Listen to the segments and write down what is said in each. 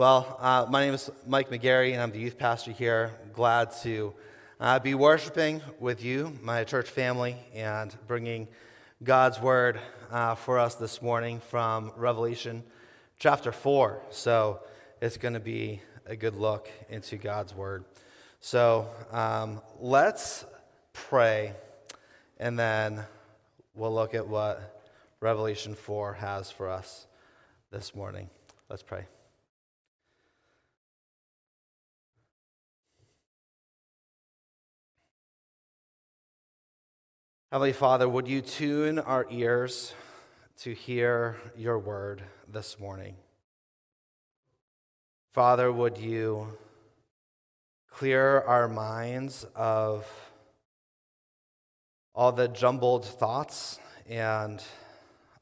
Well, uh, my name is Mike McGarry, and I'm the youth pastor here. Glad to uh, be worshiping with you, my church family, and bringing God's word uh, for us this morning from Revelation chapter 4. So it's going to be a good look into God's word. So um, let's pray, and then we'll look at what Revelation 4 has for us this morning. Let's pray. Heavenly Father, would you tune our ears to hear your word this morning? Father, would you clear our minds of all the jumbled thoughts and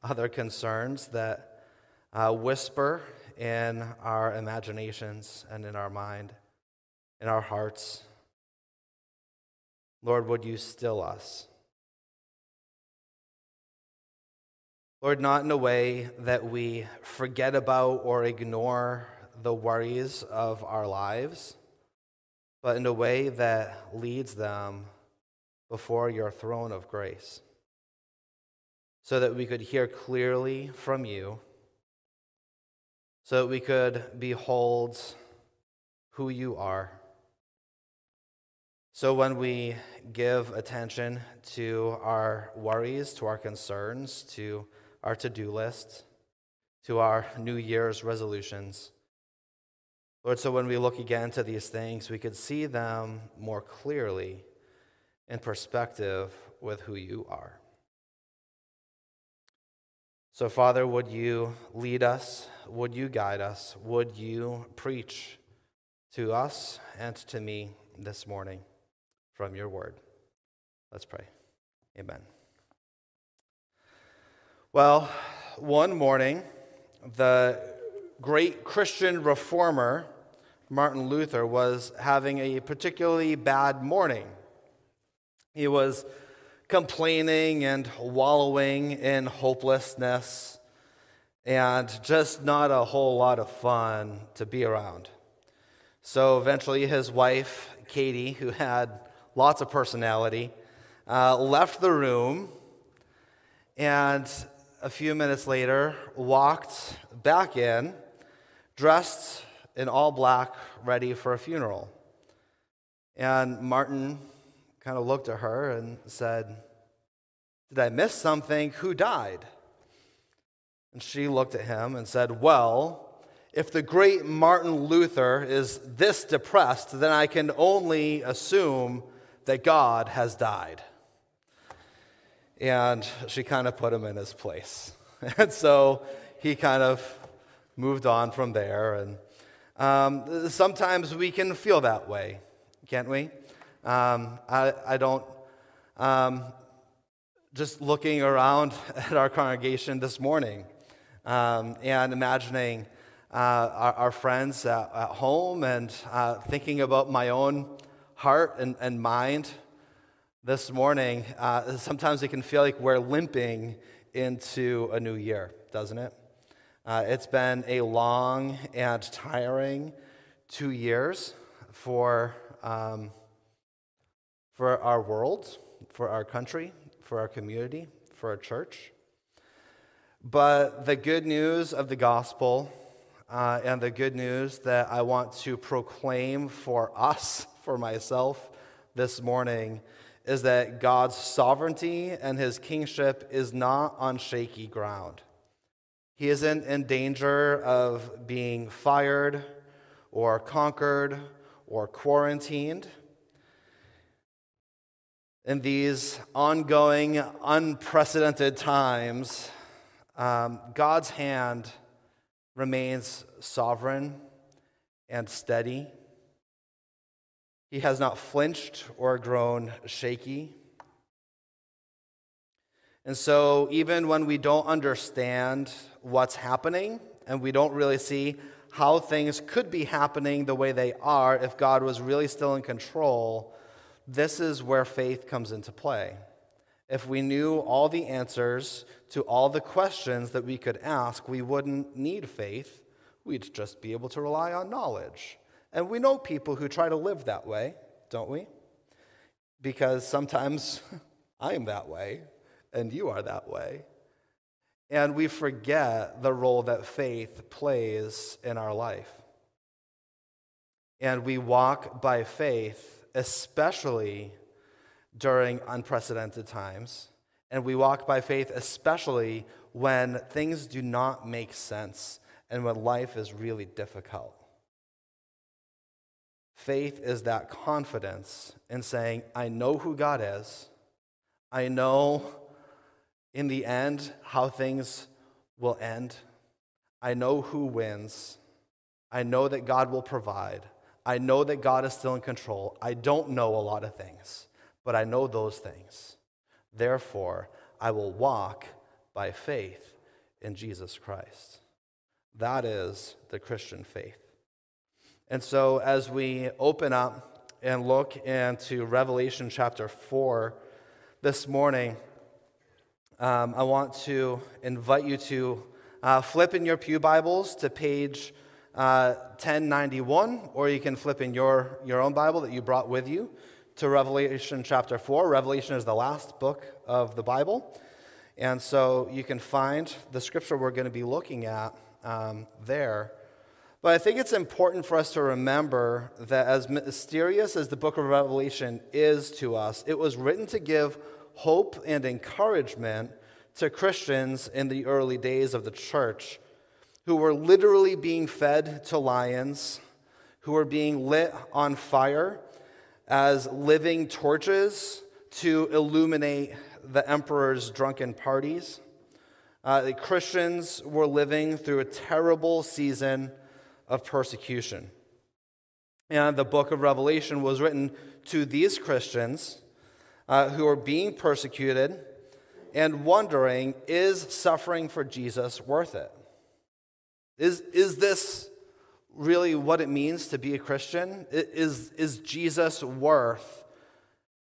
other concerns that uh, whisper in our imaginations and in our mind, in our hearts? Lord, would you still us? Lord, not in a way that we forget about or ignore the worries of our lives, but in a way that leads them before your throne of grace, so that we could hear clearly from you, so that we could behold who you are. So when we give attention to our worries, to our concerns, to our to do list, to our New Year's resolutions. Lord, so when we look again to these things, we could see them more clearly in perspective with who you are. So, Father, would you lead us? Would you guide us? Would you preach to us and to me this morning from your word? Let's pray. Amen. Well, one morning, the great Christian reformer, Martin Luther, was having a particularly bad morning. He was complaining and wallowing in hopelessness and just not a whole lot of fun to be around. So eventually, his wife, Katie, who had lots of personality, uh, left the room and a few minutes later, walked back in, dressed in all black, ready for a funeral. And Martin kind of looked at her and said, Did I miss something? Who died? And she looked at him and said, Well, if the great Martin Luther is this depressed, then I can only assume that God has died and she kind of put him in his place. And so he kind of moved on from there. And um, sometimes we can feel that way, can't we? Um, I, I, don't, um, just looking around at our congregation this morning um, and imagining uh, our, our, friends at, at home and uh, thinking about my own heart and, and mind this morning, uh, sometimes it can feel like we're limping into a new year, doesn't it? Uh, it's been a long and tiring two years for, um, for our world, for our country, for our community, for our church. But the good news of the gospel uh, and the good news that I want to proclaim for us, for myself, this morning is that God's sovereignty and his kingship is not on shaky ground. He isn't in danger of being fired or conquered or quarantined. In these ongoing, unprecedented times, um, God's hand remains sovereign and steady. He has not flinched or grown shaky. And so, even when we don't understand what's happening and we don't really see how things could be happening the way they are if God was really still in control, this is where faith comes into play. If we knew all the answers to all the questions that we could ask, we wouldn't need faith. we'd just be able to rely on knowledge. And we know people who try to live that way, don't we? Because sometimes I'm that way, and you are that way. And we forget the role that faith plays in our life. And we walk by faith, especially during unprecedented times. And we walk by faith, especially when things do not make sense and when life is really difficult. Faith is that confidence in saying, I know who God is. I know in the end how things will end. I know who wins. I know that God will provide. I know that God is still in control. I don't know a lot of things, but I know those things. Therefore, I will walk by faith in Jesus Christ. That is the Christian faith. And so, as we open up and look into Revelation chapter 4 this morning, um, I want to invite you to uh, flip in your Pew Bibles to page uh, 1091, or you can flip in your, your own Bible that you brought with you to Revelation chapter 4. Revelation is the last book of the Bible. And so you can find the scripture we're going to be looking at um, there. But I think it's important for us to remember that as mysterious as the book of Revelation is to us, it was written to give hope and encouragement to Christians in the early days of the church who were literally being fed to lions, who were being lit on fire as living torches to illuminate the emperor's drunken parties. Uh, the Christians were living through a terrible season of persecution. And the book of Revelation was written to these Christians uh, who are being persecuted and wondering is suffering for Jesus worth it? Is, is this really what it means to be a Christian? Is, is Jesus worth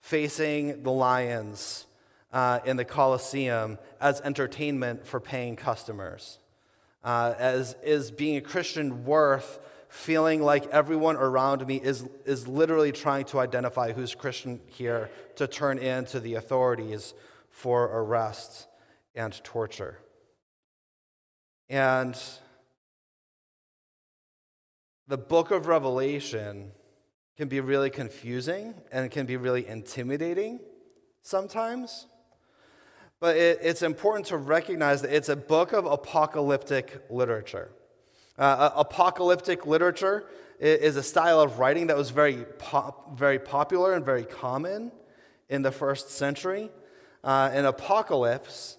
facing the lions uh, in the Colosseum as entertainment for paying customers? Uh, as is being a Christian worth feeling like everyone around me is, is literally trying to identify who's Christian here to turn in to the authorities for arrest and torture? And the book of Revelation can be really confusing and can be really intimidating sometimes. But it, it's important to recognize that it's a book of apocalyptic literature. Uh, apocalyptic literature is a style of writing that was very, pop, very popular and very common in the first century. Uh, an apocalypse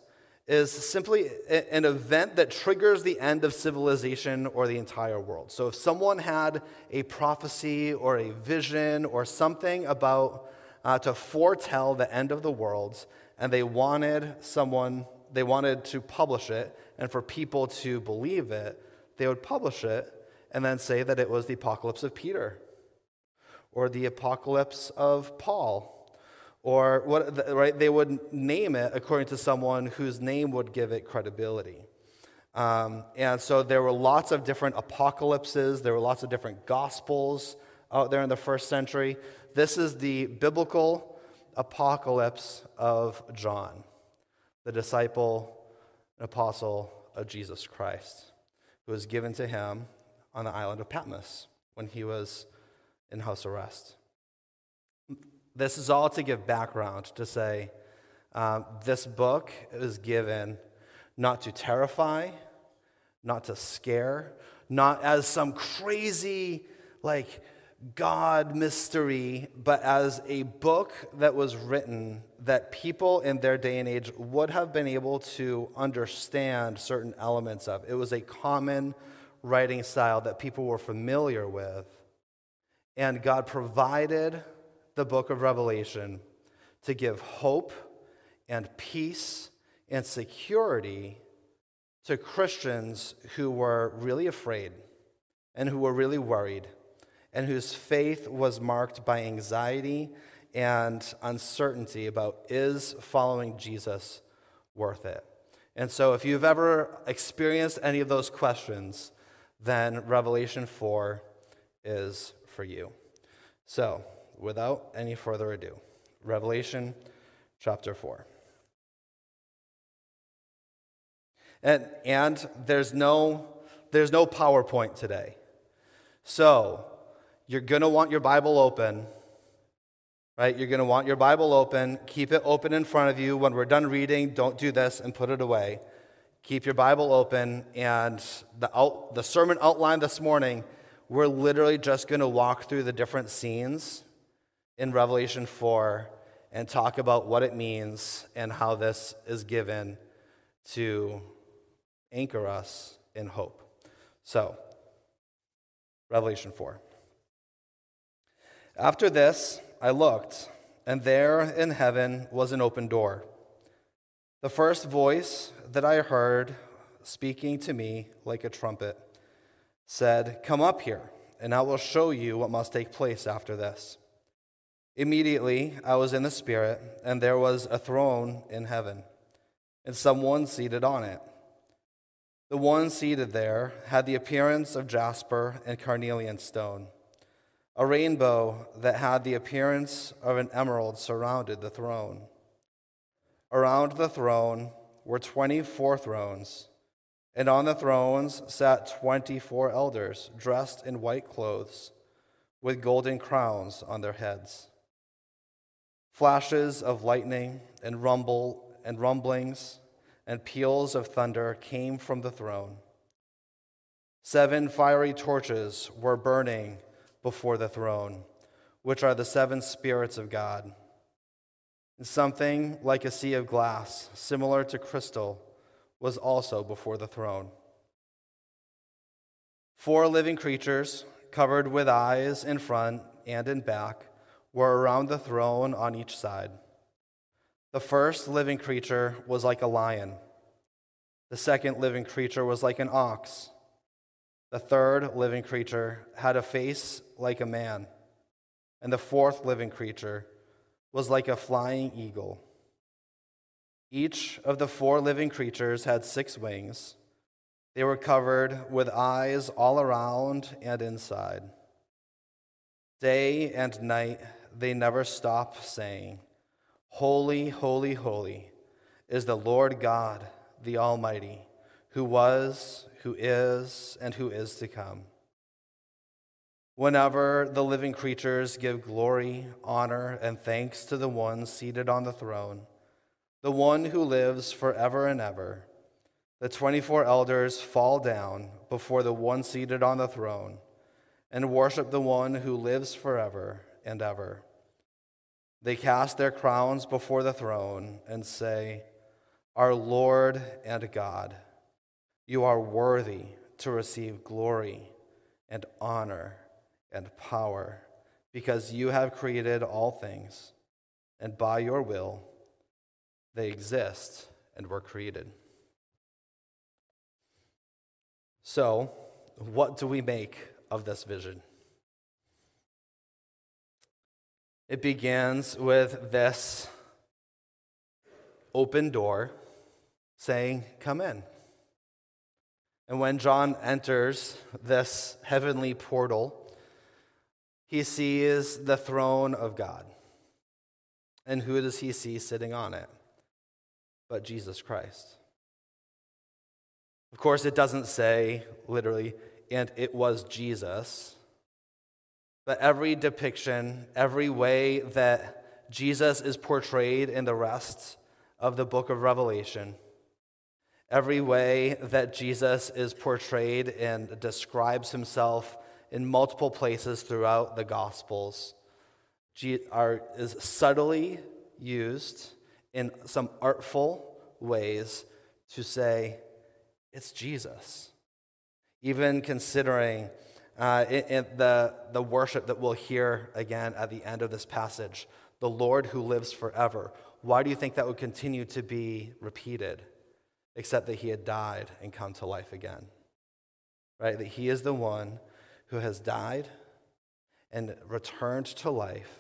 is simply an event that triggers the end of civilization or the entire world. So if someone had a prophecy or a vision or something about uh, to foretell the end of the world, and they wanted someone, they wanted to publish it, and for people to believe it, they would publish it and then say that it was the apocalypse of Peter or the apocalypse of Paul or what, right? They would name it according to someone whose name would give it credibility. Um, and so there were lots of different apocalypses, there were lots of different gospels out there in the first century. This is the biblical apocalypse of John, the disciple and apostle of Jesus Christ, who was given to him on the island of Patmos when he was in house arrest. This is all to give background to say um, this book is given not to terrify, not to scare, not as some crazy, like, God mystery, but as a book that was written that people in their day and age would have been able to understand certain elements of. It was a common writing style that people were familiar with. And God provided the book of Revelation to give hope and peace and security to Christians who were really afraid and who were really worried and whose faith was marked by anxiety and uncertainty about is following Jesus worth it? And so, if you've ever experienced any of those questions, then Revelation 4 is for you. So, without any further ado, Revelation chapter 4. And, and there's, no, there's no PowerPoint today. So, you're going to want your Bible open, right? You're going to want your Bible open. Keep it open in front of you. When we're done reading, don't do this and put it away. Keep your Bible open. And the, out, the sermon outline this morning, we're literally just going to walk through the different scenes in Revelation 4 and talk about what it means and how this is given to anchor us in hope. So, Revelation 4. After this, I looked, and there in heaven was an open door. The first voice that I heard speaking to me like a trumpet said, Come up here, and I will show you what must take place after this. Immediately I was in the Spirit, and there was a throne in heaven, and someone seated on it. The one seated there had the appearance of jasper and carnelian stone. A rainbow that had the appearance of an emerald surrounded the throne. Around the throne were 24 thrones, and on the thrones sat 24 elders dressed in white clothes with golden crowns on their heads. Flashes of lightning and rumble and rumblings and peals of thunder came from the throne. Seven fiery torches were burning before the throne, which are the seven spirits of God. And something like a sea of glass, similar to crystal, was also before the throne. Four living creatures, covered with eyes in front and in back, were around the throne on each side. The first living creature was like a lion. The second living creature was like an ox. The third living creature had a face like a man. And the fourth living creature was like a flying eagle. Each of the four living creatures had six wings. They were covered with eyes all around and inside. Day and night they never stop saying, Holy, holy, holy is the Lord God, the Almighty, who was, who is, and who is to come. Whenever the living creatures give glory, honor, and thanks to the one seated on the throne, the one who lives forever and ever, the 24 elders fall down before the one seated on the throne and worship the one who lives forever and ever. They cast their crowns before the throne and say, Our Lord and God, you are worthy to receive glory and honor and power, because you have created all things, and by your will they exist and were created. So, what do we make of this vision? It begins with this open door saying, Come in. And when John enters this heavenly portal, he sees the throne of God. And who does he see sitting on it? But Jesus Christ. Of course, it doesn't say literally, and it was Jesus. But every depiction, every way that Jesus is portrayed in the rest of the book of Revelation, every way that Jesus is portrayed and describes himself in multiple places throughout the Gospels are, is subtly used in some artful ways to say it's Jesus. Even considering uh, in, in the, the worship that we'll hear again at the end of this passage the Lord who lives forever. Why do you think that would continue to be repeated? Except that he had died and come to life again. Right? That he is the one who has died and returned to life.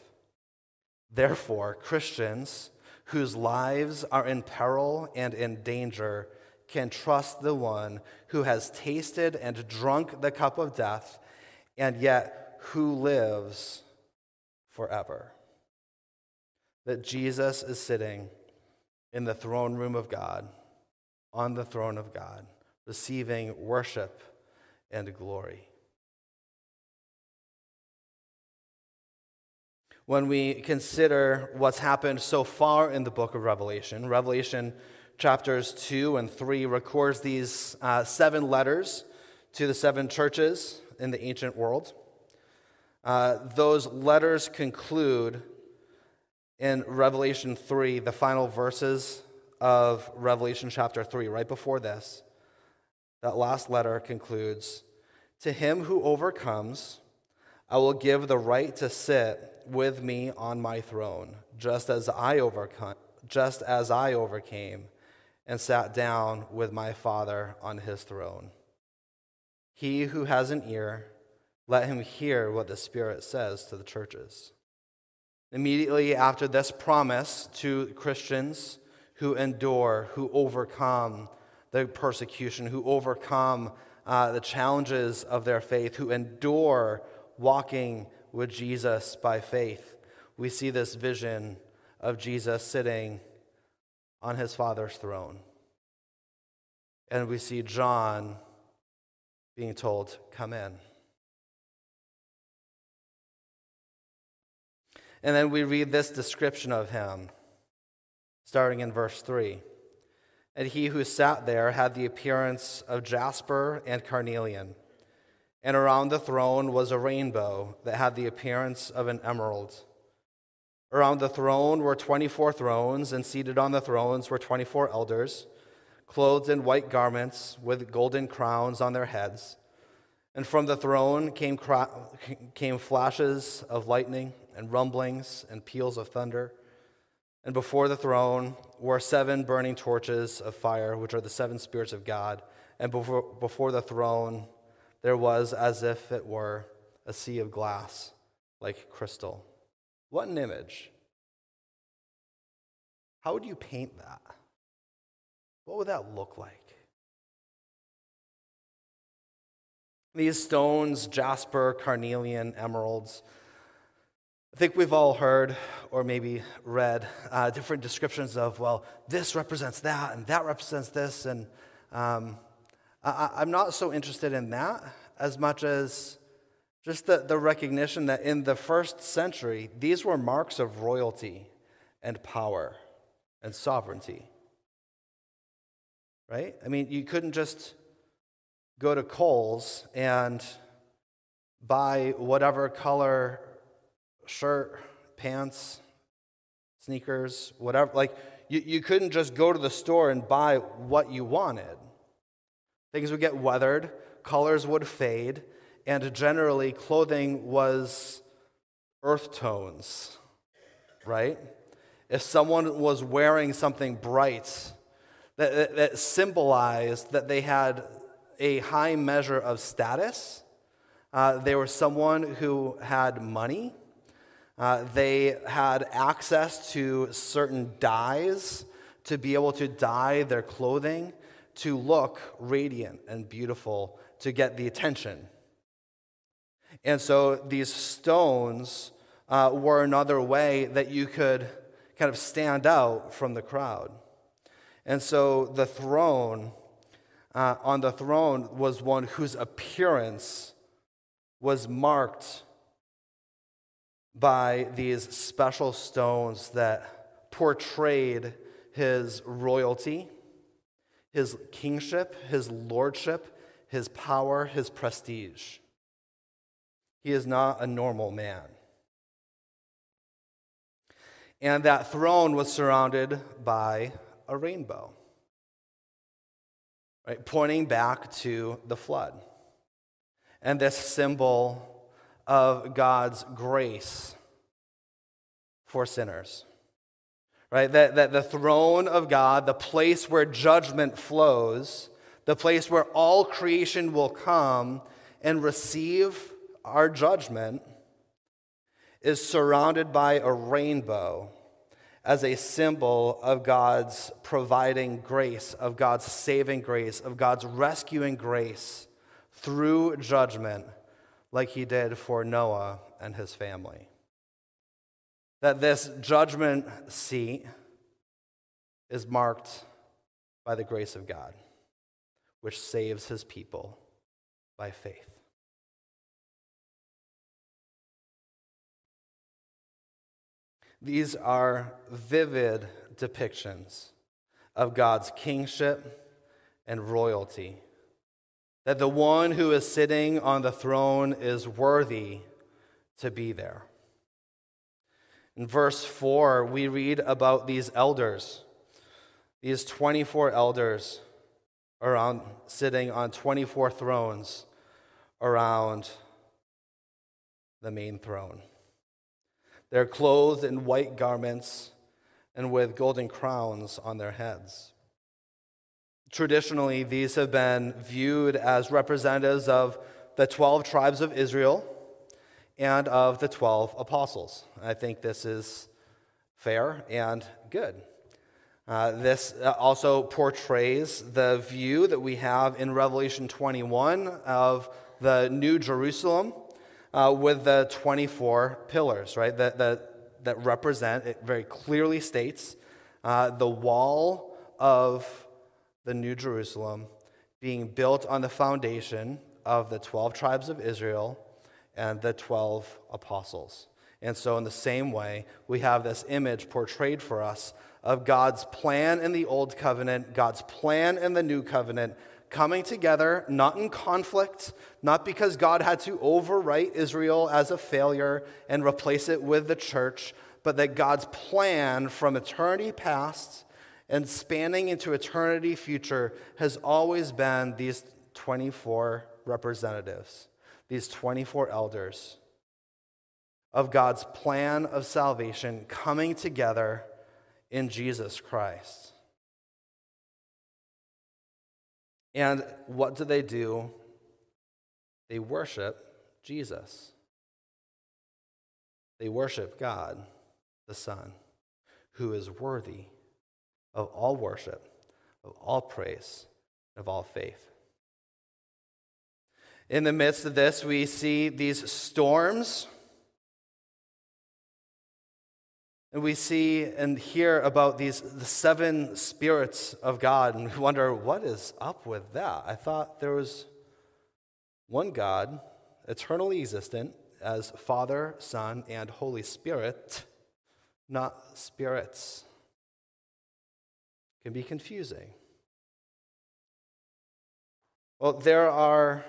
Therefore, Christians whose lives are in peril and in danger can trust the one who has tasted and drunk the cup of death, and yet who lives forever. That Jesus is sitting in the throne room of God, on the throne of God, receiving worship and glory. When we consider what's happened so far in the book of Revelation, Revelation chapters 2 and 3 records these uh, seven letters to the seven churches in the ancient world. Uh, those letters conclude in Revelation 3, the final verses of Revelation chapter 3, right before this. That last letter concludes To him who overcomes, I will give the right to sit with me on my throne, just as I overcome, just as I overcame and sat down with my Father on his throne. He who has an ear, let him hear what the Spirit says to the churches. Immediately after this promise to Christians who endure, who overcome the persecution, who overcome uh, the challenges of their faith, who endure walking with Jesus by faith, we see this vision of Jesus sitting on his Father's throne. And we see John being told, Come in. And then we read this description of him, starting in verse 3. And he who sat there had the appearance of jasper and carnelian. And around the throne was a rainbow that had the appearance of an emerald. Around the throne were 24 thrones, and seated on the thrones were 24 elders, clothed in white garments with golden crowns on their heads. And from the throne came, came flashes of lightning and rumblings and peals of thunder. And before the throne were seven burning torches of fire, which are the seven spirits of God. And before, before the throne there was as if it were a sea of glass, like crystal. What an image! How would you paint that? What would that look like? These stones, jasper, carnelian, emeralds, I think we've all heard or maybe read uh, different descriptions of, well, this represents that and that represents this. And um, I, I'm not so interested in that as much as just the, the recognition that in the first century, these were marks of royalty and power and sovereignty. Right? I mean, you couldn't just go to Kohl's and buy whatever color shirt, pants, sneakers, whatever. Like, you, you couldn't just go to the store and buy what you wanted. Things would get weathered, colors would fade, and generally, clothing was earth tones, right? If someone was wearing something bright that, that, that symbolized that they had a high measure of status, uh, they were someone who had money, uh, they had access to certain dyes to be able to dye their clothing to look radiant and beautiful to get the attention. And so these stones uh, were another way that you could kind of stand out from the crowd. And so the throne, uh, on the throne, was one whose appearance was marked by these special stones that portrayed his royalty, his kingship, his lordship, his power, his prestige. He is not a normal man. And that throne was surrounded by a rainbow, right, pointing back to the flood. And this symbol of God's grace for sinners. Right? That, that the throne of God, the place where judgment flows, the place where all creation will come and receive our judgment, is surrounded by a rainbow as a symbol of God's providing grace, of God's saving grace, of God's rescuing grace through judgment, like he did for Noah and his family. That this judgment seat is marked by the grace of God, which saves his people by faith. These are vivid depictions of God's kingship and royalty. That the one who is sitting on the throne is worthy to be there. In verse 4, we read about these elders, these 24 elders around sitting on 24 thrones around the main throne. They're clothed in white garments and with golden crowns on their heads. Traditionally, these have been viewed as representatives of the 12 tribes of Israel and of the 12 apostles. I think this is fair and good. Uh, this also portrays the view that we have in Revelation 21 of the New Jerusalem uh, with the 24 pillars, right, that, that, that represent, it very clearly states uh, the wall of the New Jerusalem being built on the foundation of the 12 tribes of Israel and the 12 apostles. And so, in the same way, we have this image portrayed for us of God's plan in the Old Covenant, God's plan in the New Covenant, coming together, not in conflict, not because God had to overwrite Israel as a failure and replace it with the church, but that God's plan from eternity past and spanning into eternity future has always been these 24 representatives, these 24 elders of God's plan of salvation coming together in Jesus Christ. And what do they do? They worship Jesus. They worship God, the Son, who is worthy of all worship, of all praise, of all faith. In the midst of this, we see these storms And we see and hear about these the seven spirits of God, and we wonder what is up with that. I thought there was one God, eternally existent, as Father, Son, and Holy Spirit, not spirits. Can be confusing. Well, there are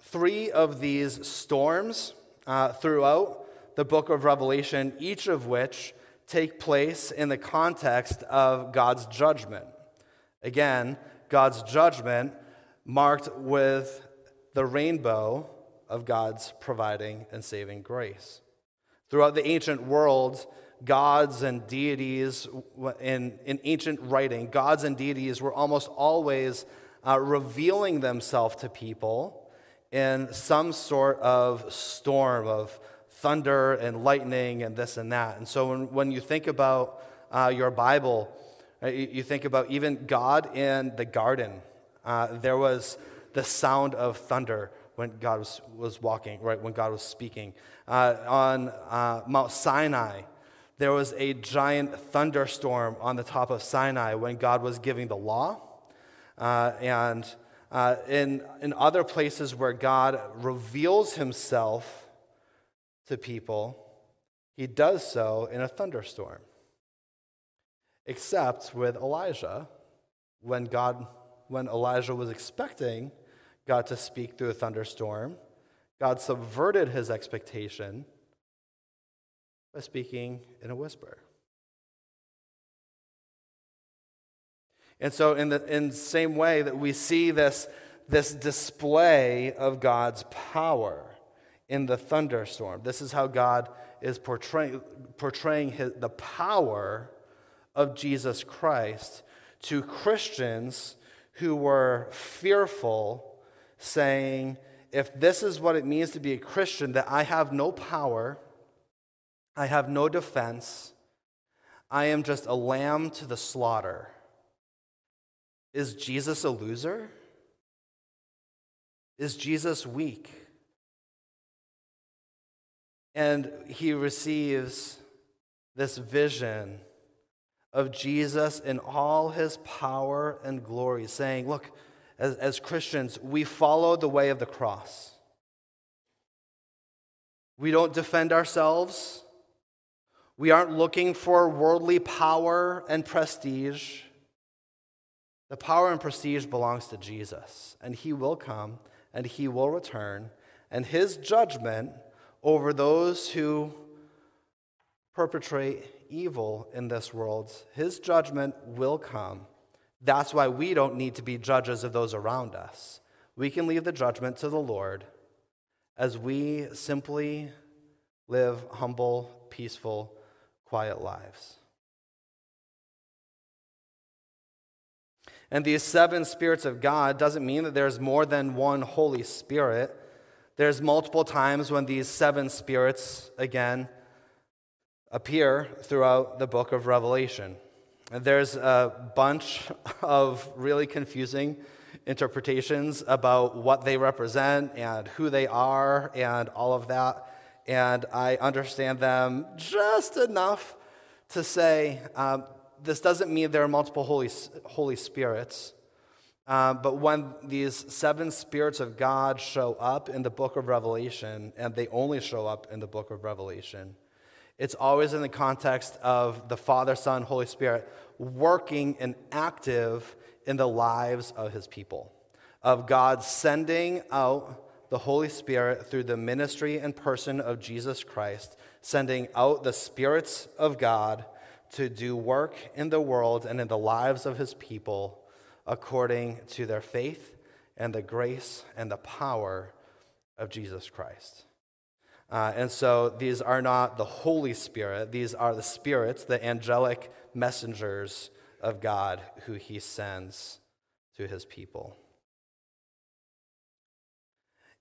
three of these storms uh, throughout the book of Revelation, each of which take place in the context of God's judgment. Again, God's judgment marked with the rainbow of God's providing and saving grace. Throughout the ancient world, gods and deities, in, in ancient writing, gods and deities were almost always uh, revealing themselves to people in some sort of storm of thunder and lightning and this and that. And so when, when you think about uh, your Bible, uh, you, think about even God in the garden. Uh, there was the sound of thunder when God was, was walking, right, when God was speaking. Uh, on Mount Sinai, there was a giant thunderstorm on the top of Sinai when God was giving the law. Uh, and in, in other places where God reveals himself, to people, he does so in a thunderstorm. Except with Elijah, when God when Elijah was expecting God to speak through a thunderstorm, God subverted his expectation by speaking in a whisper. And so, in the in same way that we see this, this display of God's power, in the thunderstorm. This is how God is portraying, portraying his, the power of Jesus Christ to Christians who were fearful, saying, if this is what it means to be a Christian, that I have no power, I have no defense, I am just a lamb to the slaughter. Is Jesus a loser? Is Jesus weak? And he receives this vision of Jesus in all his power and glory, saying, Look, as, as Christians, we follow the way of the cross. We don't defend ourselves. We aren't looking for worldly power and prestige. The power and prestige belongs to Jesus, and he will come and he will return, and his judgment over those who perpetrate evil in this world, his judgment will come. That's why we don't need to be judges of those around us. We can leave the judgment to the Lord as we simply live humble, peaceful, quiet lives. And these seven spirits of God doesn't mean that there's more than one Holy Spirit. There's multiple times when these seven spirits, again, appear throughout the book of Revelation. And there's a bunch of really confusing interpretations about what they represent and who they are and all of that. And I understand them just enough to say um, this doesn't mean there are multiple Holy, Holy Spirits. Uh, but when these seven spirits of God show up in the book of Revelation, and they only show up in the book of Revelation, it's always in the context of the Father, Son, Holy Spirit working and active in the lives of his people, of God sending out the Holy Spirit through the ministry and person of Jesus Christ, sending out the spirits of God to do work in the world and in the lives of his people according to their faith and the grace and the power of Jesus Christ. Uh, and so these are not the Holy Spirit, these are the spirits, the angelic messengers of God who he sends to his people.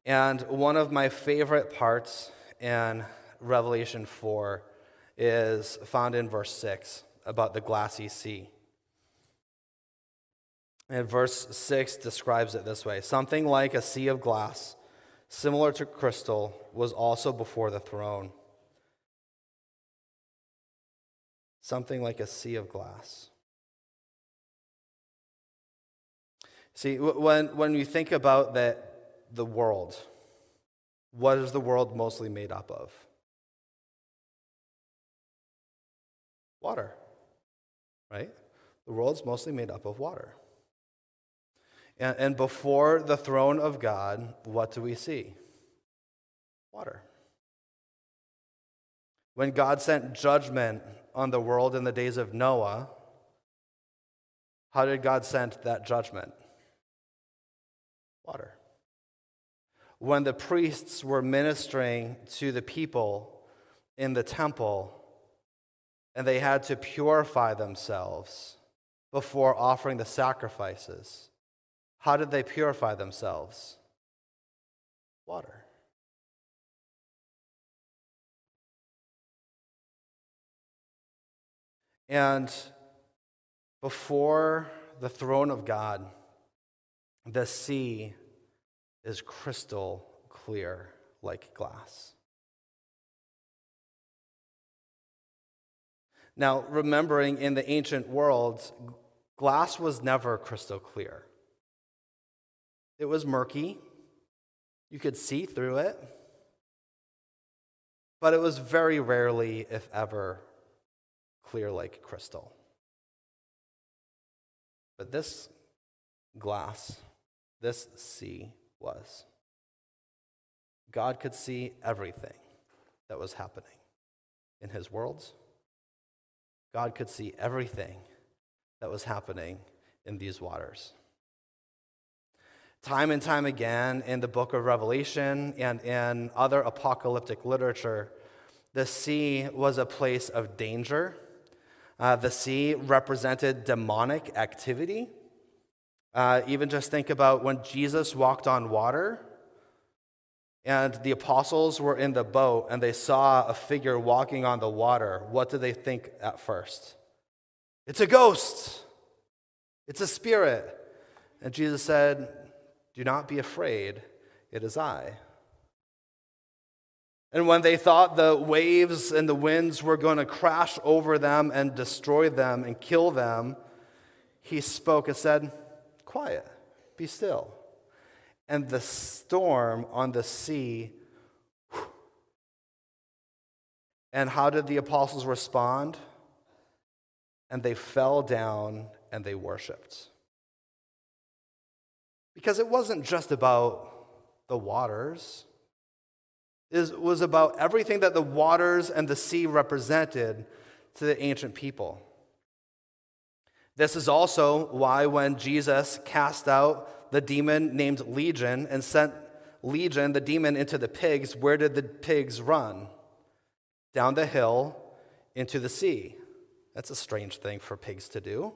And one of my favorite parts in Revelation 4 is found in verse 6 about the glassy sea. And verse 6 describes it this way something like a sea of glass, similar to crystal, was also before the throne. Something like a sea of glass. See, when, when you think about the, the world, what is the world mostly made up of? Water, right? The world's mostly made up of water. And, and before the throne of God, what do we see? Water. When God sent judgment on the world in the days of Noah, how did God send that judgment? Water. When the priests were ministering to the people in the temple, and they had to purify themselves before offering the sacrifices. How did they purify themselves? Water. And before the throne of God, the sea is crystal clear like glass. Now, remembering in the ancient world, glass was never crystal clear. It was murky. You could see through it. But it was very rarely, if ever, clear like crystal. But this glass, this sea was. God could see everything that was happening in his worlds God could see everything that was happening in these waters. Time and time again in the book of Revelation and in other apocalyptic literature, the sea was a place of danger. Uh, the sea represented demonic activity. Uh, even just think about when Jesus walked on water, and the apostles were in the boat and they saw a figure walking on the water, what did they think at first? It's a ghost, it's a spirit. And Jesus said, Do not be afraid, it is I. And when they thought the waves and the winds were going to crash over them and destroy them and kill them, he spoke and said, Quiet, be still and the storm on the sea. And how did the apostles respond? And they fell down and they worshiped. Because it wasn't just about the waters, it was about everything that the waters and the sea represented to the ancient people. This is also why when Jesus cast out the demon named Legion and sent Legion, the demon, into the pigs, where did the pigs run? Down the hill into the sea. That's a strange thing for pigs to do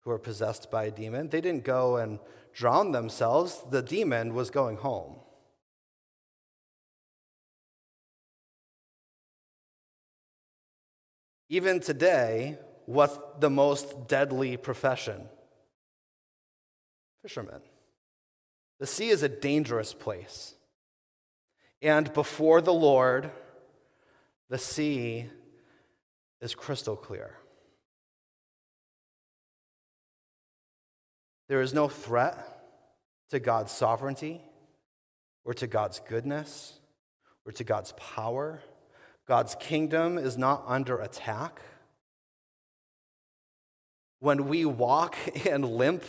who are possessed by a demon. They didn't go and drown themselves, the demon was going home. Even today, what's the most deadly profession? fishermen. The sea is a dangerous place. And before the Lord, the sea is crystal clear. There is no threat to God's sovereignty or to God's goodness or to God's power. God's kingdom is not under attack. When we walk and limp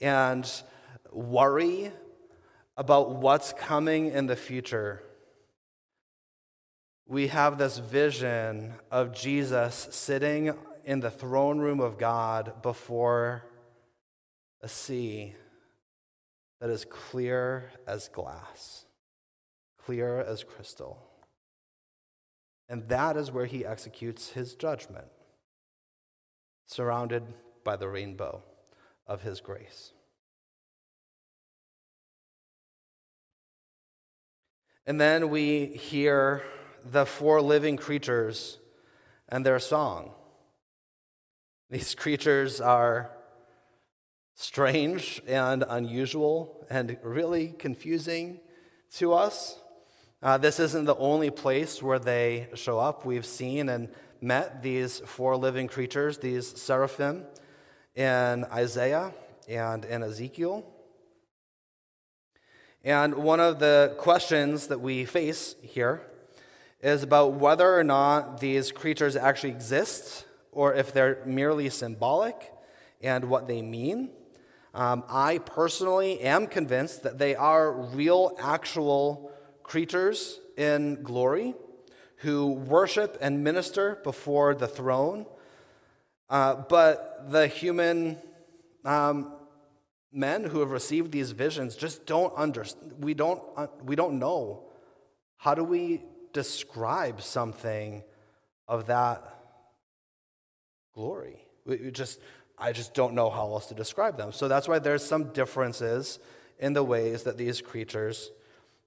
and worry about what's coming in the future, we have this vision of Jesus sitting in the throne room of God before a sea that is clear as glass, clear as crystal. And that is where he executes his judgment, surrounded by the rainbow of his grace. And then we hear the four living creatures and their song. These creatures are strange and unusual and really confusing to us. Uh, this isn't the only place where they show up. We've seen and met these four living creatures, these seraphim, in Isaiah and in Ezekiel. And one of the questions that we face here is about whether or not these creatures actually exist or if they're merely symbolic and what they mean. Um, I personally am convinced that they are real, actual creatures in glory who worship and minister before the throne uh, but the human um, men who have received these visions just don't understand. We don't, uh, we don't know. How do we describe something of that glory? We just, I just don't know how else to describe them. So that's why there's some differences in the ways that these creatures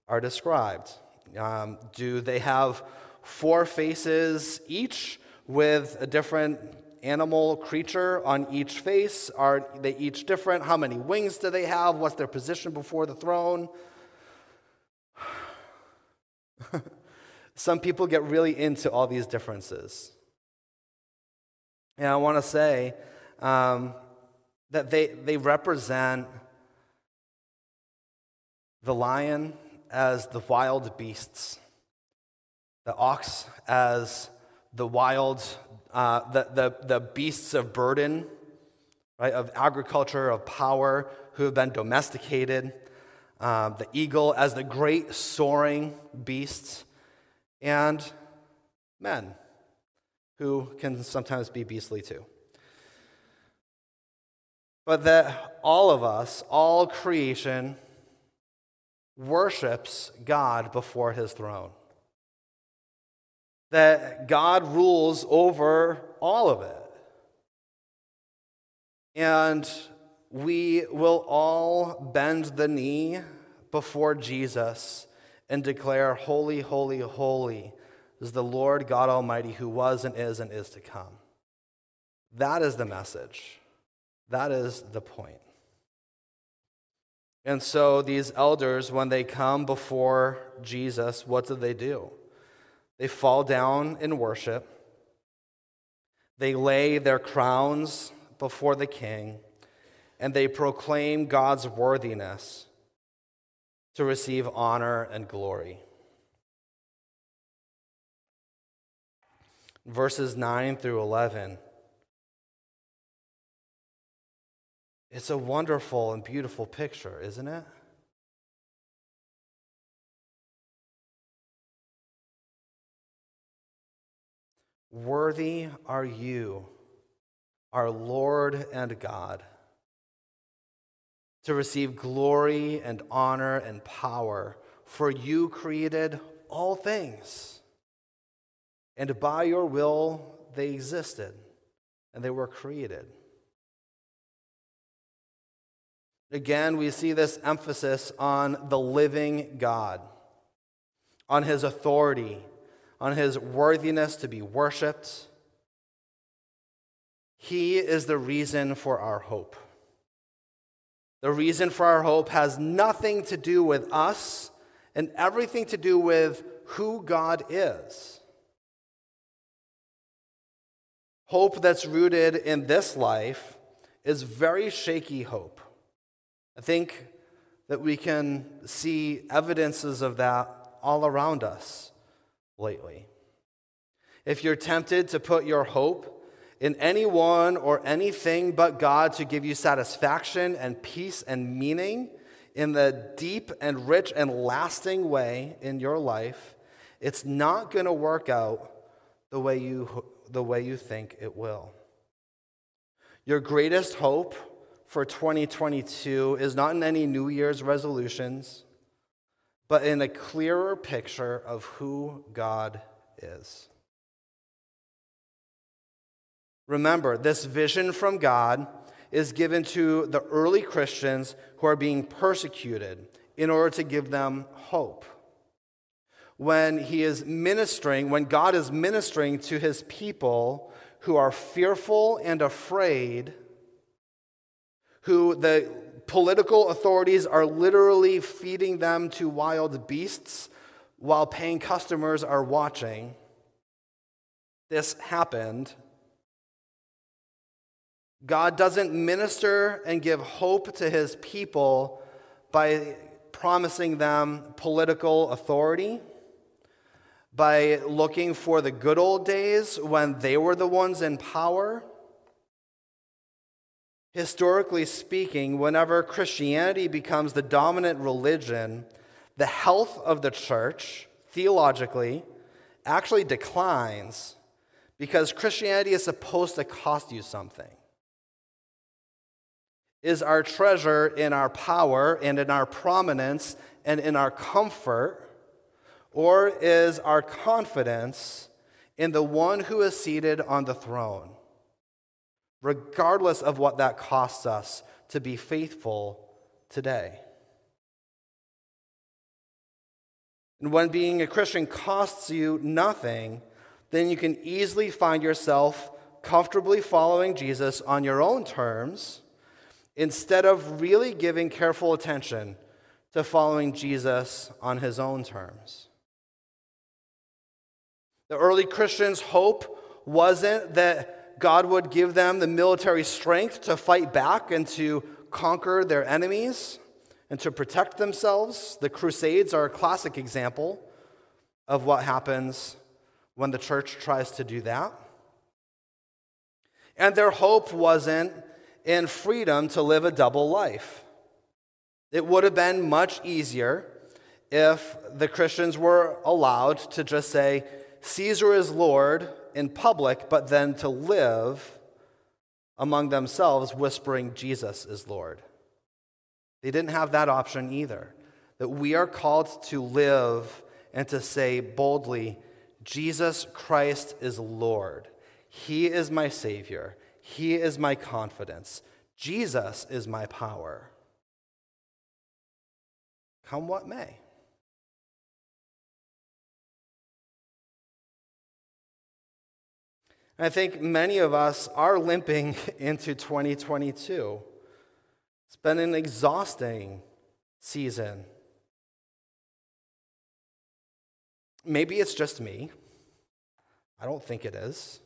are described. Um, do they have four faces each with a different animal creature on each face? Are they each different? How many wings do they have? What's their position before the throne? Some people get really into all these differences. And I want to say um, that they, they represent the lion as the wild beasts, the ox as the wild uh, the, the, the beasts of burden, right, of agriculture, of power, who have been domesticated, uh, the eagle as the great soaring beasts, and men, who can sometimes be beastly too. But that all of us, all creation, worships God before his throne that God rules over all of it. And we will all bend the knee before Jesus and declare, Holy, holy, holy is the Lord God Almighty who was and is and is to come. That is the message. That is the point. And so these elders, when they come before Jesus, what do they do? They fall down in worship. They lay their crowns before the king, and they proclaim God's worthiness to receive honor and glory. Verses 9 through 11. It's a wonderful and beautiful picture, isn't it? Worthy are you, our Lord and God to receive glory and honor and power, for you created all things. And by your will they existed and they were created. Again, we see this emphasis on the living God, on his authority, on his worthiness to be worshiped. He is the reason for our hope. The reason for our hope has nothing to do with us and everything to do with who God is. Hope that's rooted in this life is very shaky hope. I think that we can see evidences of that all around us lately. If you're tempted to put your hope in anyone or anything but God to give you satisfaction and peace and meaning in the deep and rich and lasting way in your life, it's not going to work out the way you, the way you think it will. Your greatest hope for 2022 is not in any New Year's resolutions, but in a clearer picture of who God is. Remember, this vision from God is given to the early Christians who are being persecuted in order to give them hope. When he is ministering, when God is ministering to his people who are fearful and afraid, who the political authorities are literally feeding them to wild beasts while paying customers are watching, this happened God doesn't minister and give hope to his people by promising them political authority, by looking for the good old days when they were the ones in power. Historically speaking, whenever Christianity becomes the dominant religion, the health of the church, theologically, actually declines because Christianity is supposed to cost you something. Is our treasure in our power and in our prominence and in our comfort? Or is our confidence in the one who is seated on the throne, regardless of what that costs us to be faithful today? And when being a Christian costs you nothing, then you can easily find yourself comfortably following Jesus on your own terms instead of really giving careful attention to following Jesus on his own terms. The early Christians' hope wasn't that God would give them the military strength to fight back and to conquer their enemies and to protect themselves. The Crusades are a classic example of what happens when the church tries to do that. And their hope wasn't in freedom to live a double life. It would have been much easier if the Christians were allowed to just say, Caesar is Lord in public, but then to live among themselves whispering, Jesus is Lord. They didn't have that option either. That we are called to live and to say boldly, Jesus Christ is Lord. He is my Savior. He is my confidence. Jesus is my power. Come what may. I think many of us are limping into 2022. It's been an exhausting season. Maybe it's just me. I don't think it is.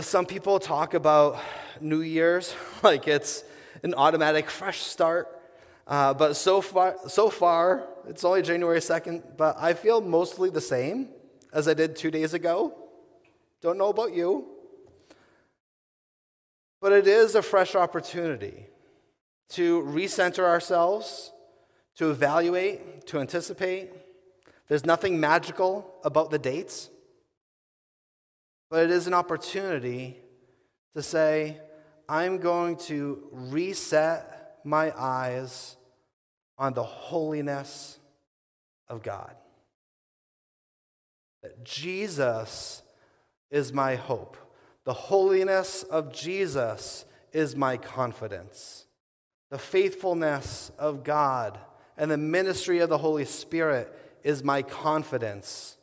Some people talk about New Year's like it's an automatic fresh start. Uh, but so far, so far, it's only January 2nd, but I feel mostly the same as I did two days ago. Don't know about you. But it is a fresh opportunity to recenter ourselves, to evaluate, to anticipate. There's nothing magical about the dates, but it is an opportunity to say, I'm going to reset my eyes on the holiness of God. That Jesus is my hope. The holiness of Jesus is my confidence. The faithfulness of God and the ministry of the Holy Spirit is my confidence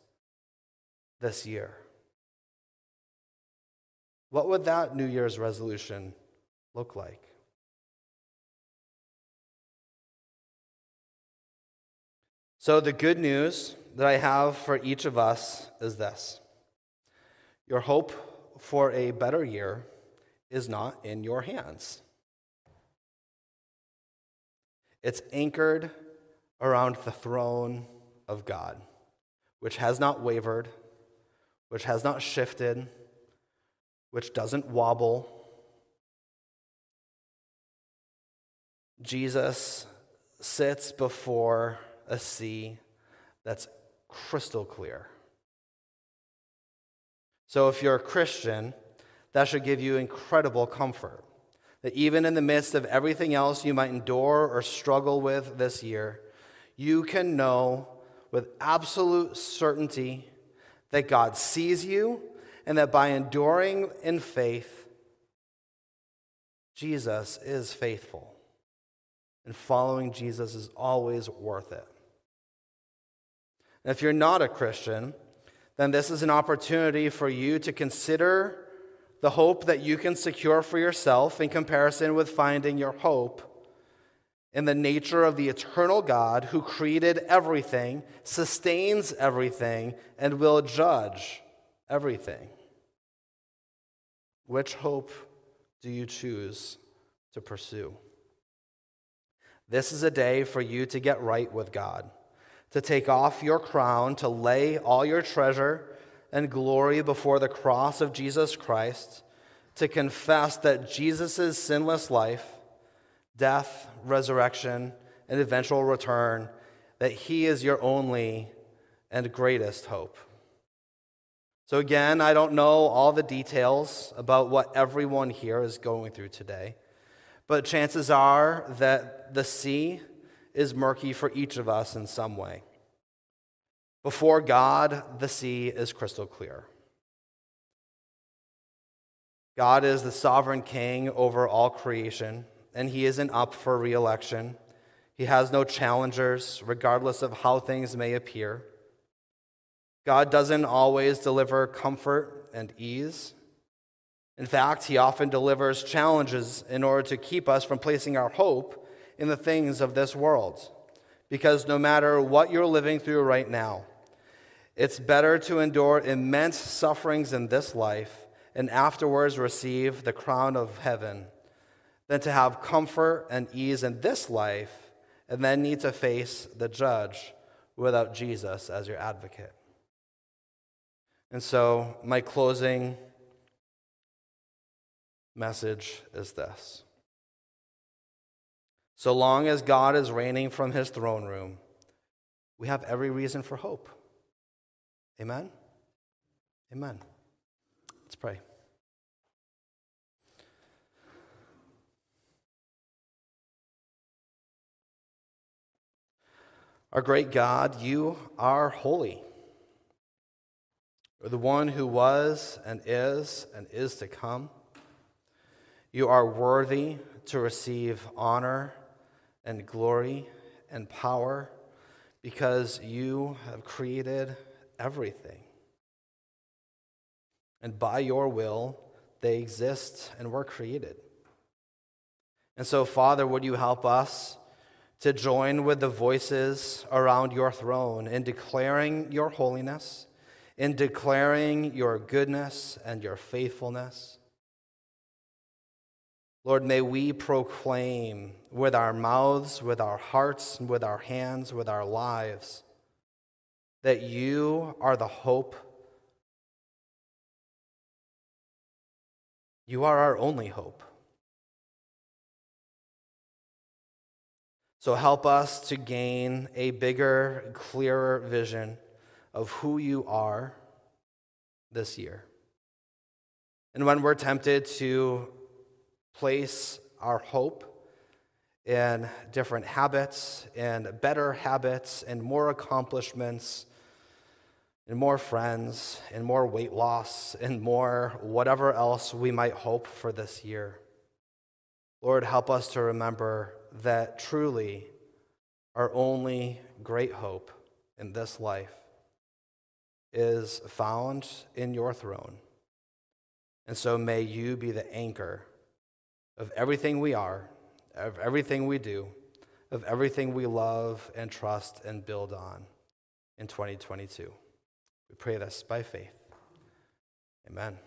this year. What would that New Year's resolution look like? So, the good news that I have for each of us is this your hope for a better year is not in your hands, it's anchored around the throne of God, which has not wavered, which has not shifted, which doesn't wobble. Jesus sits before a sea that's crystal clear. So, if you're a Christian, that should give you incredible comfort. That even in the midst of everything else you might endure or struggle with this year, you can know with absolute certainty that God sees you and that by enduring in faith, Jesus is faithful. And following Jesus is always worth it. And if you're not a Christian, then this is an opportunity for you to consider the hope that you can secure for yourself in comparison with finding your hope in the nature of the eternal God who created everything, sustains everything, and will judge everything. Which hope do you choose to pursue? This is a day for you to get right with God, to take off your crown, to lay all your treasure and glory before the cross of Jesus Christ, to confess that Jesus' sinless life death, resurrection, and eventual return, that He is your only and greatest hope. So, again, I don't know all the details about what everyone here is going through today, but chances are that the sea is murky for each of us in some way. Before God, the sea is crystal clear. God is the sovereign king over all creation and he isn't up for reelection. He has no challengers, regardless of how things may appear. God doesn't always deliver comfort and ease. In fact, he often delivers challenges in order to keep us from placing our hope in the things of this world. Because no matter what you're living through right now, it's better to endure immense sufferings in this life and afterwards receive the crown of heaven than to have comfort and ease in this life and then need to face the judge without Jesus as your advocate. And so, my closing message is this. So long as God is reigning from his throne room, we have every reason for hope. Amen? Amen. Let's pray. Our great God, you are holy. You're the one who was and is and is to come. You are worthy to receive honor and glory and power because you have created everything. and by your will, they exist and were created. And so, Father, would you help us to join with the voices around your throne in declaring your holiness, in declaring your goodness and your faithfulness? Lord, may we proclaim with our mouths, with our hearts, with our hands, with our lives, that you are the hope. You are our only hope. So help us to gain a bigger, clearer vision of who you are this year. And when we're tempted to place our hope in different habits and better habits and more accomplishments and more friends and more weight loss and more whatever else we might hope for this year. Lord, help us to remember that truly our only great hope in this life is found in your throne. And so may you be the anchor of everything we are, of everything we do, of everything we love and trust and build on in 2022. We pray this by faith. Amen.